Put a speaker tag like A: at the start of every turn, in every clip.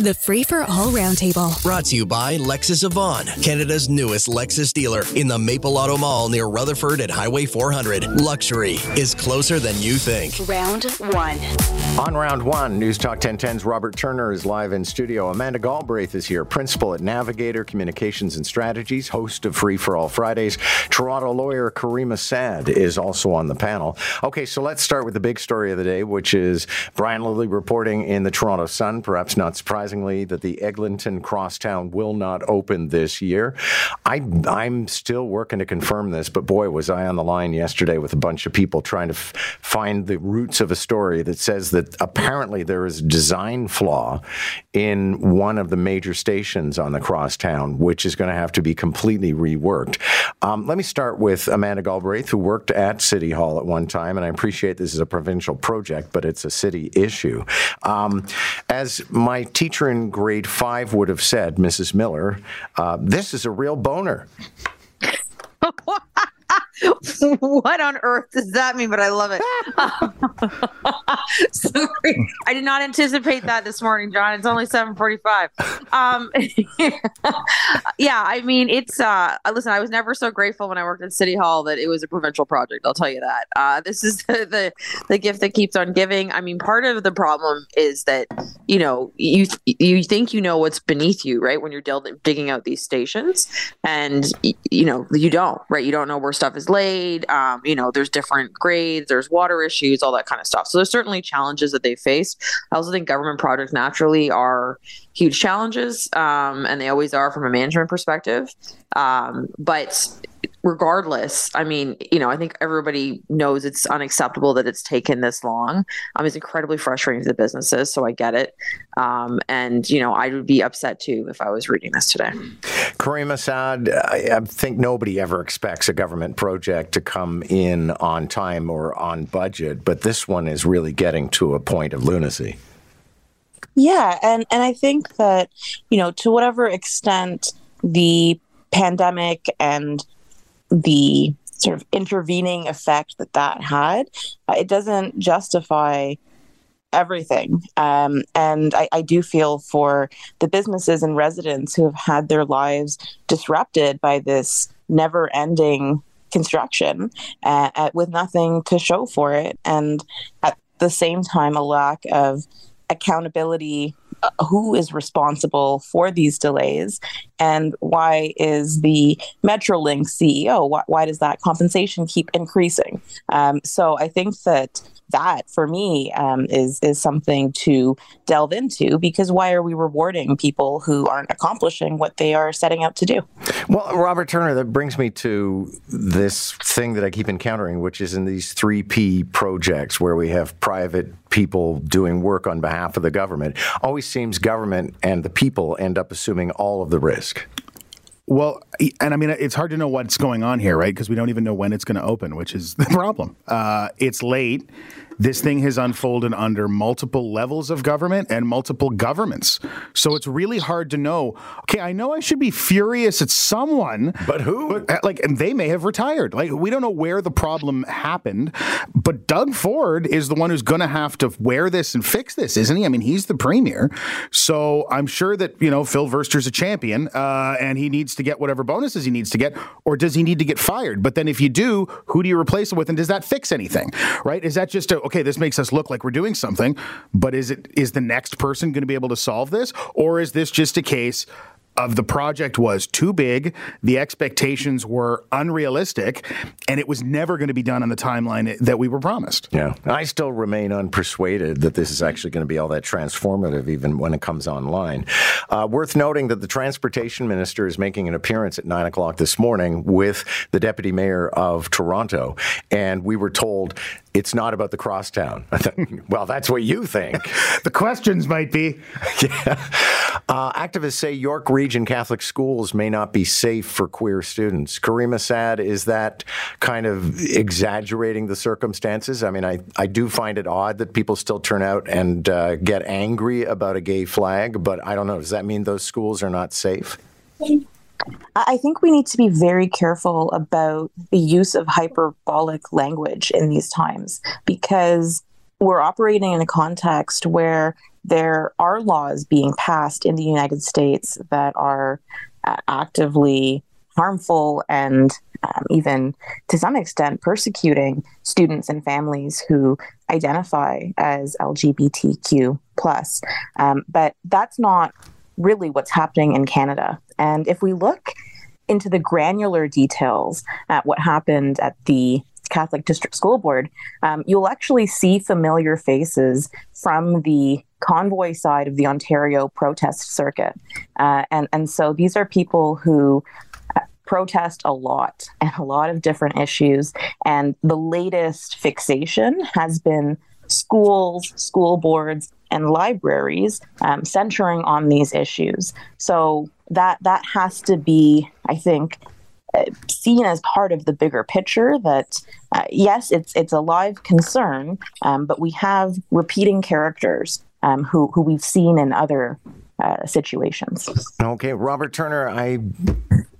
A: The Free for All Roundtable.
B: Brought to you by Lexus of Vaughan, Canada's newest Lexus dealer in the Maple Auto Mall near Rutherford at Highway 400. Luxury is closer than you think.
A: Round one.
C: On round one, News Talk 1010's Robert Turner is live in studio. Amanda Galbraith is here, principal at Navigator Communications and Strategies, host of Free for All Fridays. Toronto lawyer Caryma Sa'd is also on the panel. Okay, so let's start with the big story of the day, which is Brian Lilley reporting in the Toronto Sun, perhaps not surprisingly, that the Eglinton Crosstown will not open this year. I, I'm still working to confirm this, but boy, was I on the line yesterday with a bunch of people trying to f- find the roots of a story that says that apparently there is a design flaw in one of the major stations on the crosstown, which is going to have to be completely reworked. Um, let me start with Amanda Galbraith, who worked at City Hall at one time, and I appreciate this is a provincial project, but it's a city issue. Um, as my teacher in grade five would have said, Mrs. Miller, uh, this is a real boner.
D: what on earth does that mean? But I love it. Sorry, I did not anticipate that this morning, John. It's only seven forty-five. Um, yeah, I mean, it's. Uh, listen, I was never so grateful when I worked at City Hall that it was a provincial project. I'll tell you that. Uh, this is the, the the gift that keeps on giving. I mean, part of the problem is that you know you you think you know what's beneath you, right? When you're digging out these stations, and you know you don't, right? You don't know where stuff is laid. Um, you know, there's different grades, there's water issues, all that kind of stuff. So there's certainly challenges that they face. I also think government projects naturally are huge challenges, um, and they always are from a management perspective. Um, but regardless, I mean, you know, I think everybody knows it's unacceptable that it's taken this long. Um, it's incredibly frustrating to the businesses, so I get it. Um, and you know, I would be upset too if I was reading this today.
C: Caryma Sa'd, I, I think nobody ever expects a government project to come in on time or on budget, but this one is really getting to a point of lunacy.
E: Yeah, and and I think that you know to whatever extent the pandemic and the sort of intervening effect that that had, uh, it doesn't justify everything. Um, and I, I, do feel for the businesses and residents who have had their lives disrupted by this never ending construction uh, at, with nothing to show for it. And at the same time, a lack of accountability who is responsible for these delays and why is the Metrolinx ceo why, why does that compensation keep increasing um, so i think that that for me um, is is something to delve into because why are we rewarding people who aren't accomplishing what they are setting out to do?
C: Well, Robert Turner, that brings me to this thing that I keep encountering, which is in these three P projects where we have private people doing work on behalf of the government. Always seems government and the people end up assuming all of the risk.
F: Well, and I mean, it's hard to know what's going on here, right? Because we don't even know when it's going to open, which is the problem. Uh, it's late. This thing has unfolded under multiple levels of government and multiple governments. So it's really hard to know. Okay, I know I should be furious at someone,
C: but who?
F: But uh, like, and they may have retired. Like, we don't know where the problem happened. But Doug Ford is the one who's going to have to wear this and fix this, isn't he? I mean, he's the premier. So I'm sure that you know Phil Verster's a champion, uh, and he needs to get whatever bonuses he needs to get, or does he need to get fired? But then if you do, who do you replace him with, and does that fix anything? Right? Is that just a okay, this makes us look like we're doing something, but is it is the next person going to be able to solve this, or is this just a case of the project was too big, the expectations were unrealistic, and it was never going to be done on the timeline that we were promised.
C: Yeah. I still remain unpersuaded that this is actually going to be all that transformative, even when it comes online. Uh, worth noting that the transportation minister is making an appearance at 9 o'clock this morning with the deputy mayor of Toronto, and we were told it's not about the crosstown. well, that's what you think.
F: the questions might be.
C: yeah. Uh, activists say York Region Catholic schools may not be safe for queer students. Caryma Sa'd, is that kind of exaggerating the circumstances? I mean, I, I do find it odd that people still turn out and uh, get angry about a gay flag, but I don't know. Does that mean those schools are not safe?
E: I think we need to be very careful about the use of hyperbolic language in these times because we're operating in a context where there are laws being passed in the United States that are uh, actively harmful and um, even to some extent persecuting students and families who identify as LGBTQ plus. Um, but that's not really what's happening in Canada. And if we look into the granular details at what happened at the Catholic District School Board, um, you'll actually see familiar faces from the convoy side of the Ontario protest circuit. Uh, and, and so these are people who uh, protest a lot and a lot of different issues. And the latest fixation has been schools, school boards, and libraries um, centering on these issues. So that that has to be, I think, seen as part of the bigger picture. That uh, yes, it's it's a live concern, um, but we have repeating characters um, who who we've seen in other uh, situations.
C: Okay, Robert Turner, I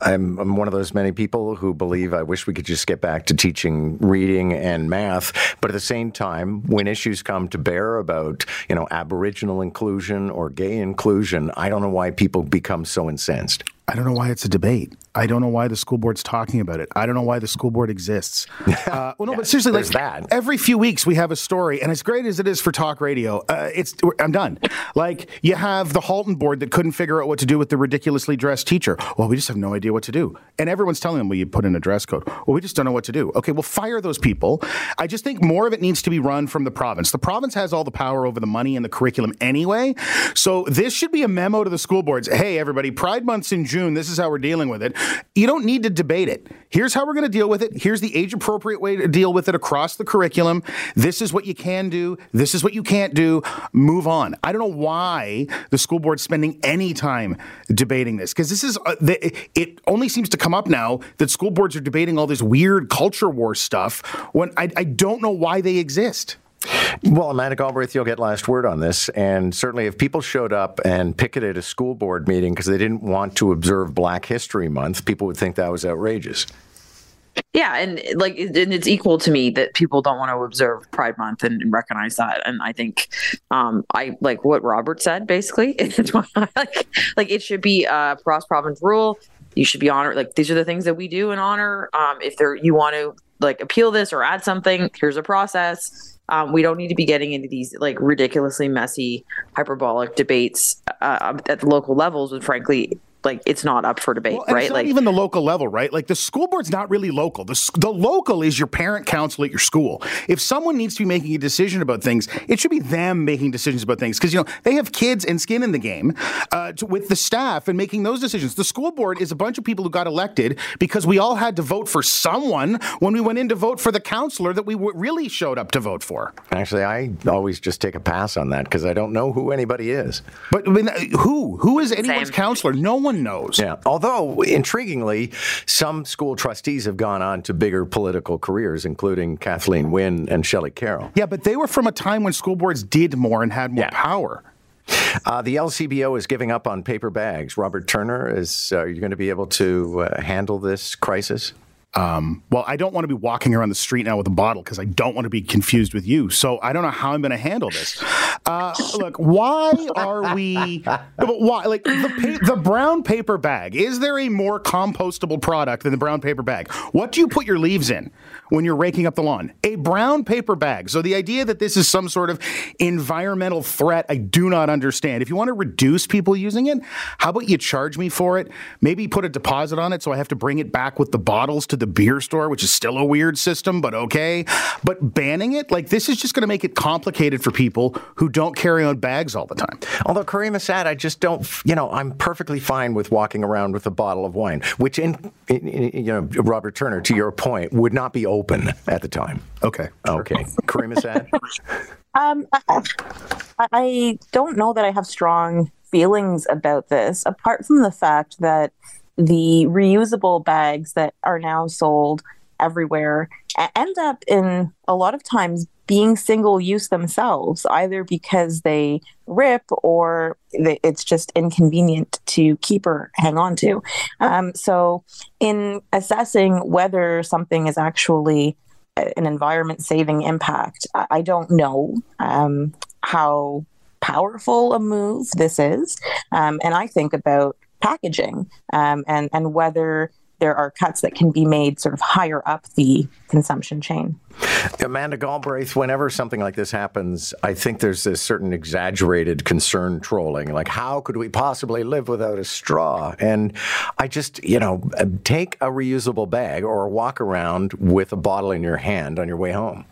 C: I'm, I'm, one of those many people who believe I wish we could just get back to teaching reading and math. But at the same time, when issues come to bear about, you know, Aboriginal inclusion or gay inclusion, I don't know why people become so incensed.
F: I don't know why it's a debate. I don't know why the school board's talking about it. I don't know why the school board exists. Uh, well, no, yeah, but seriously, like that. every few weeks we have a story, and as great as it is for talk radio, uh, it's I'm done. Like you have the Halton board that couldn't figure out what to do with the ridiculously dressed teacher. Well, we just have no idea what to do, and everyone's telling them, "Well, you put in a dress code." Well, we just don't know what to do. Okay, well, fire those people. I just think more of it needs to be run from the province. The province has all the power over the money and the curriculum anyway, so this should be a memo to the school boards. Hey, everybody, Pride Month's in June. This is how we're dealing with it. You don't need to debate it. Here's how we're going to deal with it. Here's the age appropriate way to deal with it across the curriculum. This is what you can do. This is what you can't do. Move on. I don't know why the school board's spending any time debating this because this is uh, the, it only seems to come up now that school boards are debating all this weird culture war stuff when I, I don't know why they exist.
C: Well, Amanda Galbraith, you'll get last word on this. And certainly, if people showed up and picketed a school board meeting because they didn't want to observe Black History Month, people would think that was outrageous.
D: Yeah, and like, and it's equal to me that people don't want to observe Pride Month and, and recognize that. And I think, um, I like what Robert said. Basically, like, like it should be a cross province rule. You should be honored. Like these are the things that we do in honor. Um, if there you want to like appeal this or add something, here's a process um, we don't need to be getting into these like ridiculously messy, hyperbolic debates uh, at the local levels. And frankly, like it's not up for debate, well, right?
F: like even the local level, right? Like the school board's not really local. The the local is your parent council at your school. If someone needs to be making a decision about things, it should be them making decisions about things because you know they have kids and skin in the game uh, to, with the staff and making those decisions. The school board is a bunch of people who got elected because we all had to vote for someone when we went in to vote for the counselor that we w- really showed up to vote for.
C: Actually, I always just take a pass on that because I don't know who anybody is.
F: But I mean, who who is anyone's Same. counselor? No one one knows.
C: Yeah. Although, intriguingly, some school trustees have gone on to bigger political careers, including Kathleen Wynne and Shelley Carroll.
F: Yeah, but they were from a time when school boards did more and had more yeah. power.
C: Uh, the LCBO is giving up on paper bags. Robert Turner, is uh, you going to be able to uh, handle this crisis?
F: Um, well, I don't want to be walking around the street now with a bottle because I don't want to be confused with you. So I don't know how I'm going to handle this. Uh, look, why are we? Why, like the the brown paper bag? Is there a more compostable product than the brown paper bag? What do you put your leaves in when you're raking up the lawn? A brown paper bag. So the idea that this is some sort of environmental threat, I do not understand. If you want to reduce people using it, how about you charge me for it? Maybe put a deposit on it so I have to bring it back with the bottles to the beer store, which is still a weird system, but okay. But banning it, like this is just going to make it complicated for people who don't carry on bags all the time.
C: Although Caryma Sa'd, I just don't, you know, I'm perfectly fine with walking around with a bottle of wine, which in, in, in you know, Robert Turner, to your point, would not be open at the time.
F: Okay.
C: Okay. Caryma Sa'd.
E: Um, I, I don't know that I have strong feelings about this, apart from the fact that the reusable bags that are now sold everywhere end up in a lot of times being single use themselves, either because they rip or it's just inconvenient to keep or hang on to. Um, so, in assessing whether something is actually an environment saving impact. I, don't know um, how powerful a move this is. Um, and I think about packaging um, and, and whether there are cuts that can be made sort of higher up the consumption chain.
C: Amanda Galbraith, whenever something like this happens, I think there's this certain exaggerated concern trolling. Like, how could we possibly live without a straw? And I just, you know, take a reusable bag or walk around with a bottle in your hand on your way home.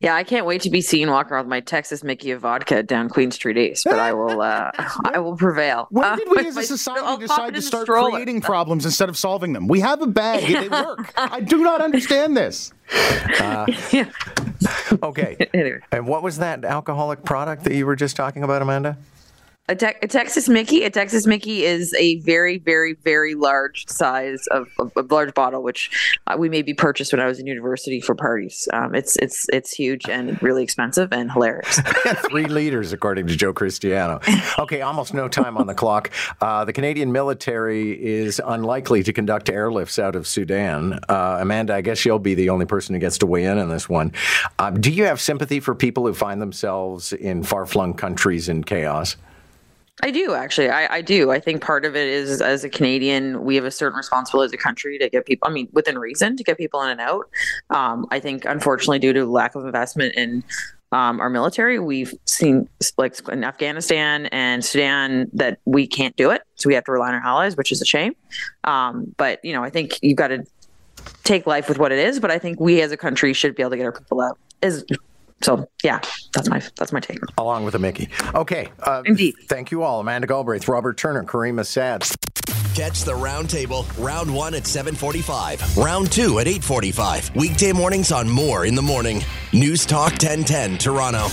D: Yeah, I can't wait to be seen walking around with my Texas Mickey of vodka down Queen Street East, but I will, uh, I will prevail.
F: When
D: uh,
F: did we as a society decide to start creating problems instead of solving them? We have a bag; they work. I do not understand this.
C: Uh,
D: yeah.
C: Okay.
D: Anyway.
C: And what was that alcoholic product that you were just talking about, Amanda?
D: A, te- a Texas Mickey. A Texas Mickey is a very, very, very large size of, a large bottle, which uh, we maybe purchased when I was in university for parties. Um, it's it's it's huge and really expensive and hilarious.
C: Three liters, according to Joe Cristiano. Okay, almost no time on the clock. Uh, the Canadian military is unlikely to conduct airlifts out of Sudan. Uh, Amanda, I guess you'll be the only person who gets to weigh in on this one. Uh, do you have sympathy for people who find themselves in far flung countries in chaos?
D: I do actually. I, I do. I think part of it is as a Canadian, we have a certain responsibility as a country to get people. I mean, within reason, to get people in and out. Um, I think, unfortunately, due to lack of investment in um, our military, we've seen like in Afghanistan and Sudan that we can't do it. So we have to rely on our allies, which is a shame. Um, but you know, I think you've got to take life with what it is. But I think we as a country should be able to get our people out. Is so yeah, that's my that's my take.
C: Along with a Mickey. Okay. Uh,
D: Indeed.
C: Thank you all. Amanda Galbraith, Robert Turner, Caryma Sa'd.
B: Catch the roundtable. Round one at 745. Round two at 845. Weekday mornings on Moore in the Morning. News Talk 1010 Toronto.